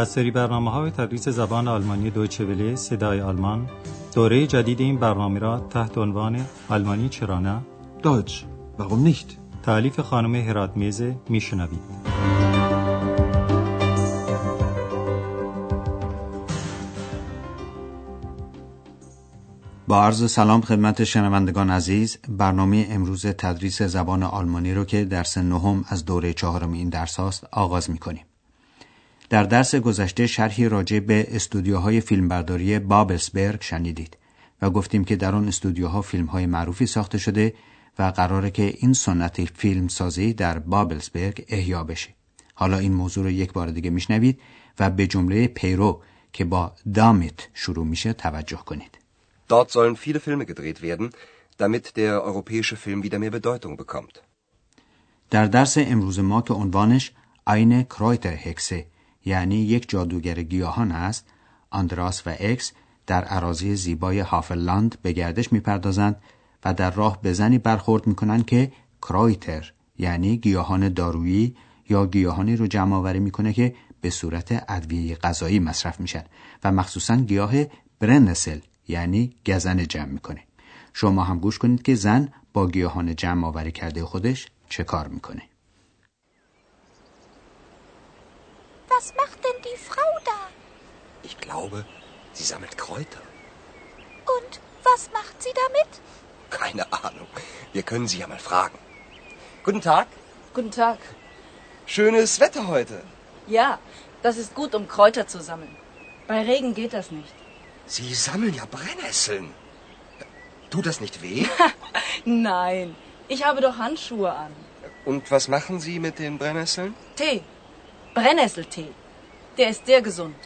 از سری برنامه های تدریس زبان آلمانی دویچه وله صدای آلمان دوره جدید این برنامه را تحت عنوان آلمانی چرا نه Deutsch, warum nicht? تعلیف خانم هرات میزه میشنوید با عرض سلام خدمت شنوندگان عزیز برنامه امروز تدریس زبان آلمانی رو که درس نهم از دوره چهارم این درس هاست آغاز می کنیم. در درس گذشته شرحی راجع به استودیوهای فیلمبرداری بابلسبرگ شنیدید و گفتیم که در آن استودیوها فیلمهای معروفی ساخته شده و قراره که این سنت فیلم سازی در بابلسبرگ احیا بشه. حالا این موضوع رو یک بار دیگه میشنوید و به جمله پیرو که با دامیت شروع میشه توجه کنید. Dort sollen viele Filme gedreht werden, damit der europäische Film wieder mehr Bedeutung bekommt. در درس امروز ما که عنوانش eine Kräuterhexe یعنی یک جادوگر گیاهان است آندراس و اکس در عراضی زیبای هافلاند به گردش می‌پردازند و در راه به زنی برخورد می‌کنند که کرایتر یعنی گیاهان دارویی یا گیاهانی رو جمع آوری می‌کنه که به صورت ادویه غذایی مصرف میشن و مخصوصا گیاه برنسل یعنی گزن جمع می‌کنه. شما هم گوش کنید که زن با گیاهان جمع آوری کرده خودش چه کار می‌کنه. Was macht denn die Frau da? Ich glaube, sie sammelt Kräuter. Und was macht sie damit? Keine Ahnung. Wir können sie ja mal fragen. Guten Tag. Guten Tag. Schönes Wetter heute. Ja, das ist gut, um Kräuter zu sammeln. Bei Regen geht das nicht. Sie sammeln ja Brennnesseln. Tut das nicht weh? Nein, ich habe doch Handschuhe an. Und was machen Sie mit den Brennnesseln? Tee. Brennnesseltee. Der ist sehr gesund.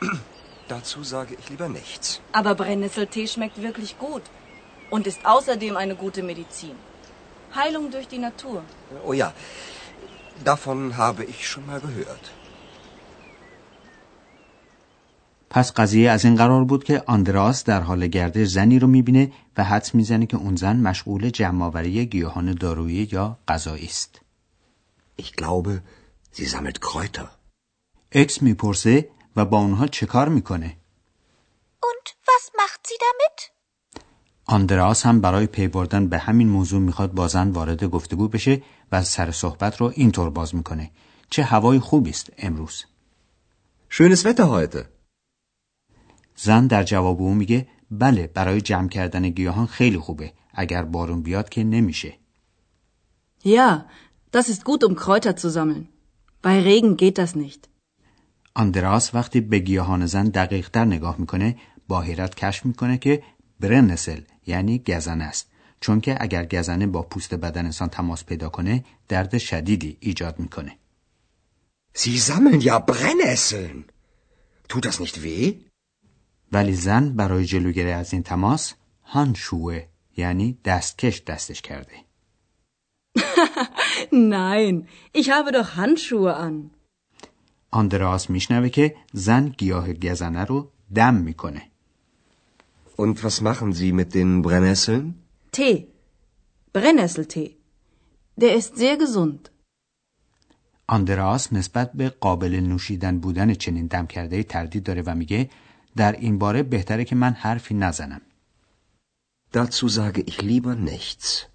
Dazu sage ich lieber nichts. Aber Brennnesseltee schmeckt wirklich gut und ist außerdem eine gute Medizin. Heilung durch die Natur. Oh ja, davon habe ich schon mal gehört. پس قضیه از این قرار بود که آندراس در حال گردش زنی رو میبینه و حدس میزنه که اون زن مشغول جمعآوری گیاهان دارویی یا غذایی است. Ich glaube, sie sammelt Kräuter. اکس می‌پرسه و با اونها چه کار می‌کنه؟ Und was macht sie damit? آندریاس هم برای پی بردن به همین موضوع می‌خواد با زن وارد گفتگو بشه و سر صحبت رو اینطور باز می‌کنه. چه هوای خوبی است امروز. Schönes Wetter heute. زن در جواب او میگه بله برای جمع کردن گیاهان خیلی خوبه اگر بارون بیاد که نمیشه Ja, das ist gut, um Kräuter zu sammeln. Bei Regen geht das nicht. آندراس وقتی به گیاهان زن دقیق در نگاه می‌کنه با حیرت کشف می‌کنه که برنسل یعنی گزنه است چون که اگر گزنه با پوست بدن انسان تماس پیدا کنه درد شدیدی ایجاد می‌کنه Sie sammeln ja Brennnesseln. Tut das nicht weh? ولی زن برای جلوگیری از این تماس هانشوه یعنی دستکش دستش کرده Nein, ich habe doch Handschuhe an. آندراس میشنوه که زن گیاه گزنه رو دم می‌کنه Und was machen Sie mit den Brennnesseln? Tee. Brennnesseltee. Der ist sehr gesund. آندراس نسبت به قابل نوشیدن بودن چنین دم کرده تردید داره و میگه در این باره بهتره که من حرفی نزنم Dazu sage ich lieber nichts.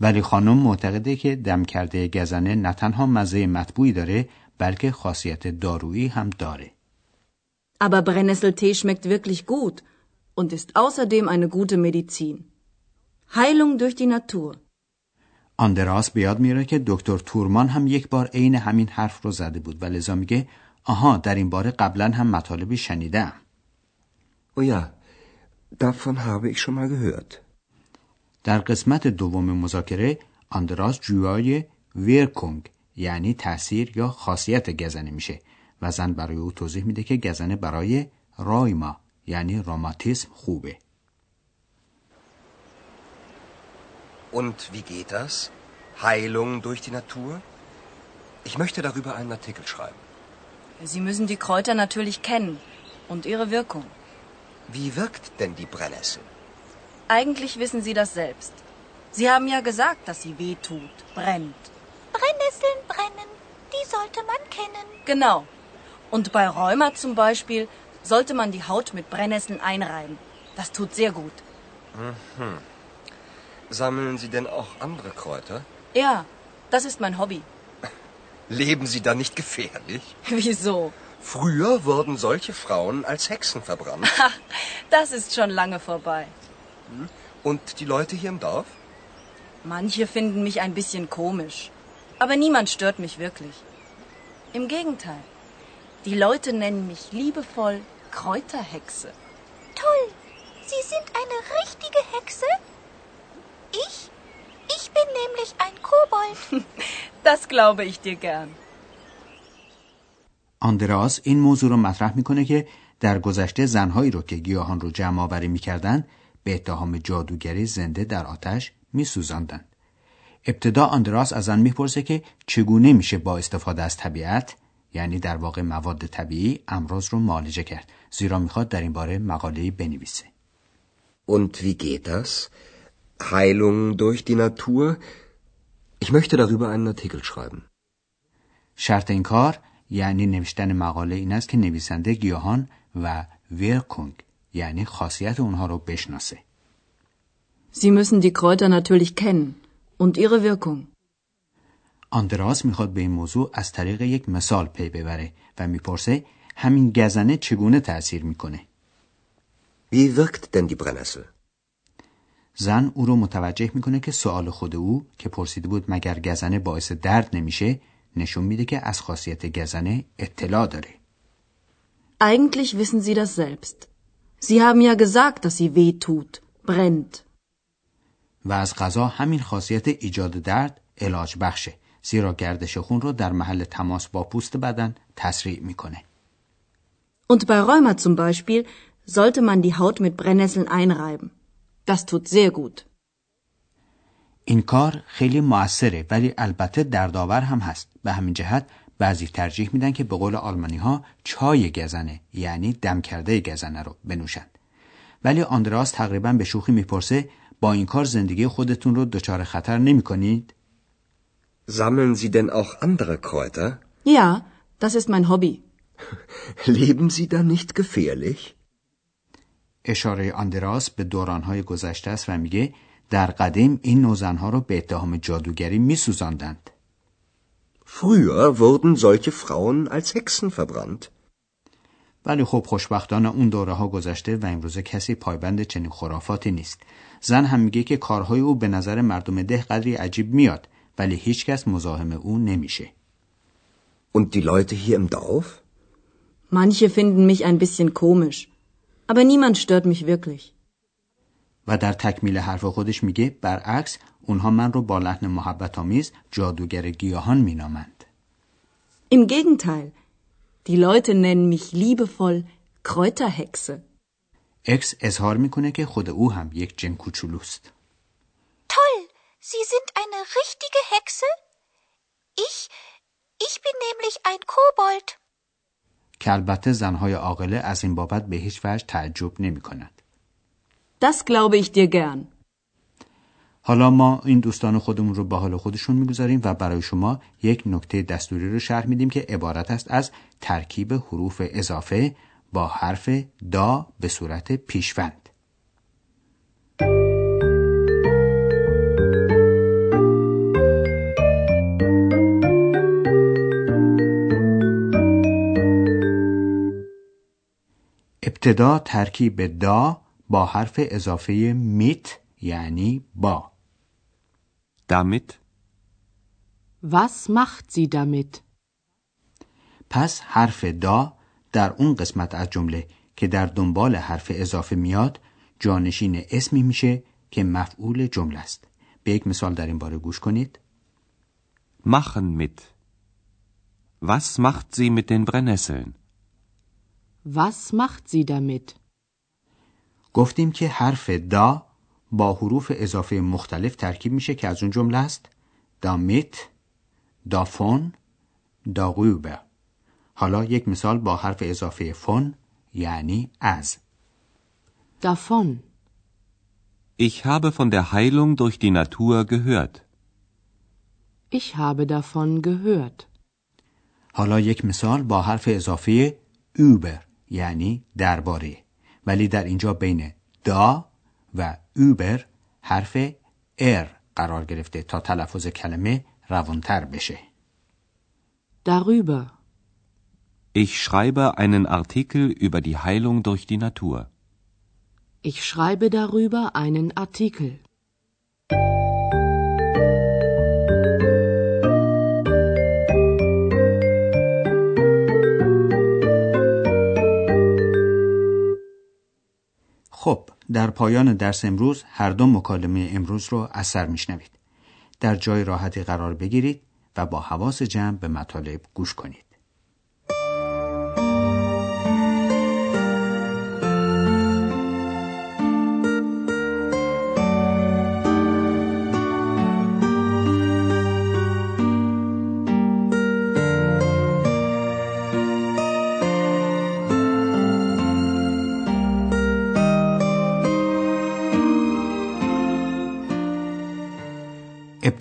ولی خانم معتقده که دم کرده گزنه نه تنها مزه مطبوعی داره بلکه خاصیت دارویی هم داره Aber Brennnesseltee schmeckt wirklich gut und ist außerdem eine gute Medizin. Heilung durch die Natur. آندراس به یاد میاره که دکتر تورمان هم یک بار عین همین حرف رو زده بود و لذا میگه آها در این باره قبلا هم مطالبی شنیدم Oh ja, davon habe ich schon mal gehört. در قسمت دوم مذاکره آندراس جویای ویرکونگ یعنی تاثیر یا خاصیت گزنه میشه و زن برای او توضیح میده که گزنه برای رایما یعنی روماتیسم خوبه Und wie geht das? Heilung durch die Natur? Ich möchte darüber einen Artikel schreiben. Sie müssen die Kräuter natürlich kennen und ihre Wirkung. Wie wirkt denn die Brennnessel? Eigentlich wissen Sie das selbst. Sie haben ja gesagt, dass sie weh tut, brennt. Brennnesseln brennen, die sollte man kennen. Genau. Und bei Rheuma zum Beispiel sollte man die Haut mit Brennnesseln einreiben. Das tut sehr gut. Mhm. Sammeln Sie denn auch andere Kräuter? Ja, das ist mein Hobby. Leben Sie da nicht gefährlich? Wieso? Früher wurden solche Frauen als Hexen verbrannt. Das ist schon lange vorbei. Und die Leute hier im Dorf? Manche finden mich ein bisschen komisch. Aber niemand stört mich wirklich. Im Gegenteil. Die Leute nennen mich liebevoll Kräuterhexe. Toll. Sie sind eine richtige Hexe? Ich? Ich bin nämlich ein Kobold. Das glaube ich dir gern. آندراس این موضوع رو مطرح می‌کنه که در گذشته زنهایی رو که گیاهان رو جمع آوری می‌کردن به اتهام جادوگری زنده در آتش میسوزاندند. ابتدا آندراس از آن می‌پرسه که چگونه میشه با استفاده از طبیعت یعنی در واقع مواد طبیعی امراض رو معالجه کرد زیرا می‌خواد در این باره مقاله‌ای بنویسه. Und wie geht das? Heilung durch die Natur? Ich möchte darüber einen Artikel schreiben. شرط این کار یعنی نوشتن مقاله این است که نویسنده گیاهان و ویرکونگ یعنی خاصیت اونها رو بشناسه. Sie müssen die Kräuter natürlich kennen und ihre Wirkung. آندراس می‌خواد به این موضوع از طریق یک مثال پی ببره و می‌پرسه همین گزنه چگونه تأثیر می‌کنه. Wie wirkt denn die Brennnessel? زن او رو متوجه می‌کنه که سوال خود او که پرسیده بود مگر گزنه باعث درد نمیشه نشون میده که از خاصیت گزنه اطلاع داره. Eigentlich wissen Sie das selbst. Sie haben ja gesagt, dass sie weh tut, brennt. و از غذا همین خاصیت ایجاد درد علاج بخشه زیرا گردش خون رو در محل تماس با پوست بدن تسریع می‌کنه. Und bei Rheuma zum Beispiel sollte man die Haut mit Brennnesseln einreiben. Das tut sehr gut. این کار خیلی موثره ولی البته دردآور هم هست به همین جهت بعضی ترجیح میدن که به قول آلمانی ها چای گزنه یعنی دم کرده گزنه رو بنوشند ولی آندراس تقریبا به شوخی می‌پرسه با این کار زندگی خودتون رو دچار خطر نمی کنید؟ Sammeln Sie denn auch andere Kräuter? Ja, das ist mein Hobby. Leben Sie da nicht gefährlich? اشاره آندراس به دورانهای گذشته است و میگه در قدیم این نوزنها رو به اتهام جادوگری میسوزاندند. Früher wurden solche Frauen als Hexen verbrannt. ولی خب خوشبختانه اون دوره ها گذشته و امروزه کسی پایبند چنین خرافاتی نیست. زن هم میگه که کارهای او به نظر مردم ده قدری عجیب میاد ولی هیچکس مزاحم او نمیشه. Und die Leute hier im Dorf? Manche finden mich ein bisschen komisch. Aber niemand stört mich wirklich. و در تکمیل حرف خودش میگه برعکس اونها من رو با لحن محبت آمیز جادوگر گیاهان مینامند. Im Gegenteil. Die Leute nennen mich liebevoll Kräuterhexe. اکس اظهار می‌کنه که خود او هم یک جن کوچولوست. Toll. Sie sind eine richtige Hexe? Ich? Ich bin nämlich ein Kobold. که البته زنهای عاقله از این بابت به هیچ وجه تعجب نمی کند. Das glaube ich dir gern. حالا ما این دوستان خودمون رو به حال خودشون می‌گذاریم و برای شما یک نکته دستوری رو شرح میدیم که عبارت است از ترکیب حروف اضافه با حرف دا به صورت پیشوند. ابتدا ترکیب دا با حرف اضافه میت یعنی با Damit? Was macht sie damit? پس حرف دا در اون قسمت از جمله که در دنبال حرف اضافه میاد جانشین اسمی میشه که مفعول جمله است به یک مثال در این باره گوش کنید Machen mit. Was macht sie mit den Brennnesseln? Was macht sie damit? گفتیم که حرف دا با حروف اضافه مختلف ترکیب میشه که از اون جمله است damit davon darüber حالا یک مثال با حرف اضافه فون یعنی از Davon. Ich habe von der Heilung durch die Natur gehört. Ich habe davon gehört. حالا یک مثال با حرف اضافه اوبر یعنی درباره ولی در اینجا بین دا و اوبر حرف ار قرار گرفته تا تلفظ کلمه روانتر بشه Darüber. Ich schreibe einen Artikel über die Heilung durch die Natur. Ich schreibe darüber einen Artikel. در پایان درس امروز هر دو مکالمه امروز رو از سر میشنوید. در جای راحتی قرار بگیرید و با حواس جمع به مطالب گوش کنید.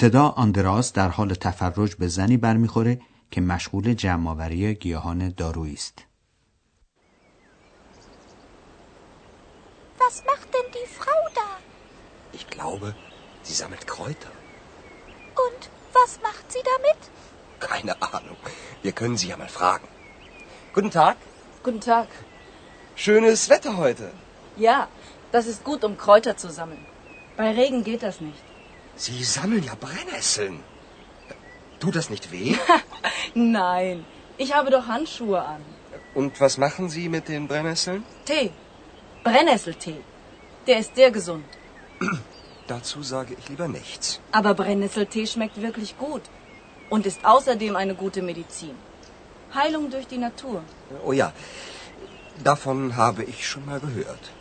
ابتدا آندراس در حال تفرج به زنی برمیخوره که مشغول جمعآوری گیاهان دارویی است. Was macht denn die Frau da? Ich glaube, sie sammelt Kräuter. Und was macht sie damit? Keine Ahnung. Wir können sie ja mal fragen. Guten Tag. Guten Tag. Schönes Wetter heute. Ja, das ist gut, um Kräuter zu sammeln. Bei Regen geht das nicht. Sie sammeln ja Brennnesseln. Tut das nicht weh? Nein, ich habe doch Handschuhe an. Und was machen Sie mit den Brennnesseln? Tee. Brennnesseltee. Der ist sehr gesund. Dazu sage ich lieber nichts. Aber Brennnesseltee schmeckt wirklich gut. Und ist außerdem eine gute Medizin. Heilung durch die Natur. Oh ja, davon habe ich schon mal gehört.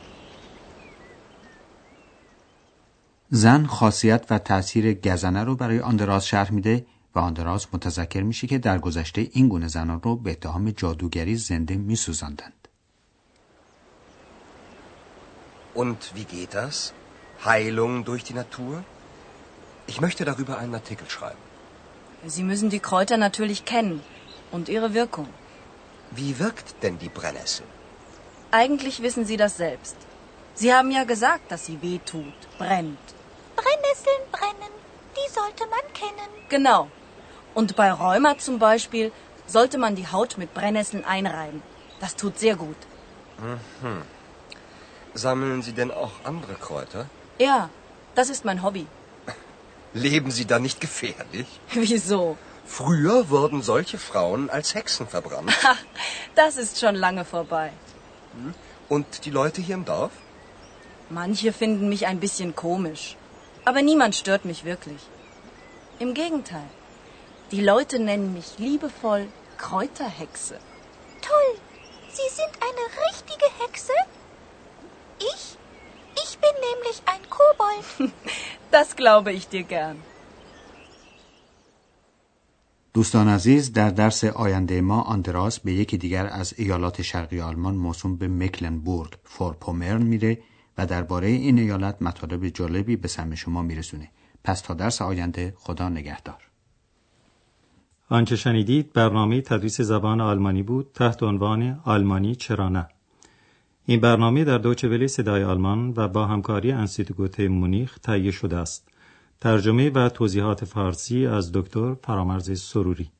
زن خاصیت و تاثیر گزنه رو برای آندراس شرح میده و آندراس متذکر میشه که در گذشته این گونه زنان رو به اتهام جادوگری زنده میسوزاندند. Und wie geht das? Heilung durch die Natur? Ich möchte darüber einen Artikel schreiben. Sie müssen die Kräuter natürlich kennen und ihre Wirkung. Wie wirkt denn die Brennnessel? Eigentlich wissen Sie das selbst. Sie haben ja gesagt, dass sie weh tut, brennt. Brennnesseln brennen, die sollte man kennen. Genau. Und bei Rheuma zum Beispiel sollte man die Haut mit Brennnesseln einreiben. Das tut sehr gut. Sammeln Sie denn auch andere Kräuter? Ja, das ist mein Hobby. Leben Sie da nicht gefährlich? Wieso? Früher wurden solche Frauen als Hexen verbrannt. Das ist schon lange vorbei. Und die Leute hier im Dorf? Manche finden mich ein bisschen komisch. Aber niemand stört mich wirklich. Im Gegenteil. Die Leute nennen mich liebevoll Kräuterhexe. Toll. Sie sind eine richtige Hexe? Ich? Ich bin nämlich ein Kobold. Das glaube ich dir gern. دوستان عزیز در درس آینده ما آندراس به یکی دیگر از ایالات شرقی آلمان موسوم به مکلنبورگ فورپومرن میره و درباره این ایالت مطالب جالبی به سمع شما میرسونه. پس تا درس آینده خدا نگهدار. آنچه شنیدید برنامه تدریس زبان آلمانی بود تحت عنوان آلمانی چرا نه. این برنامه در دوچه ولی صدای آلمان و با همکاری انستیتوت مونیخ تهیه شده است. ترجمه و توضیحات فارسی از دکتر فرامرز سروری.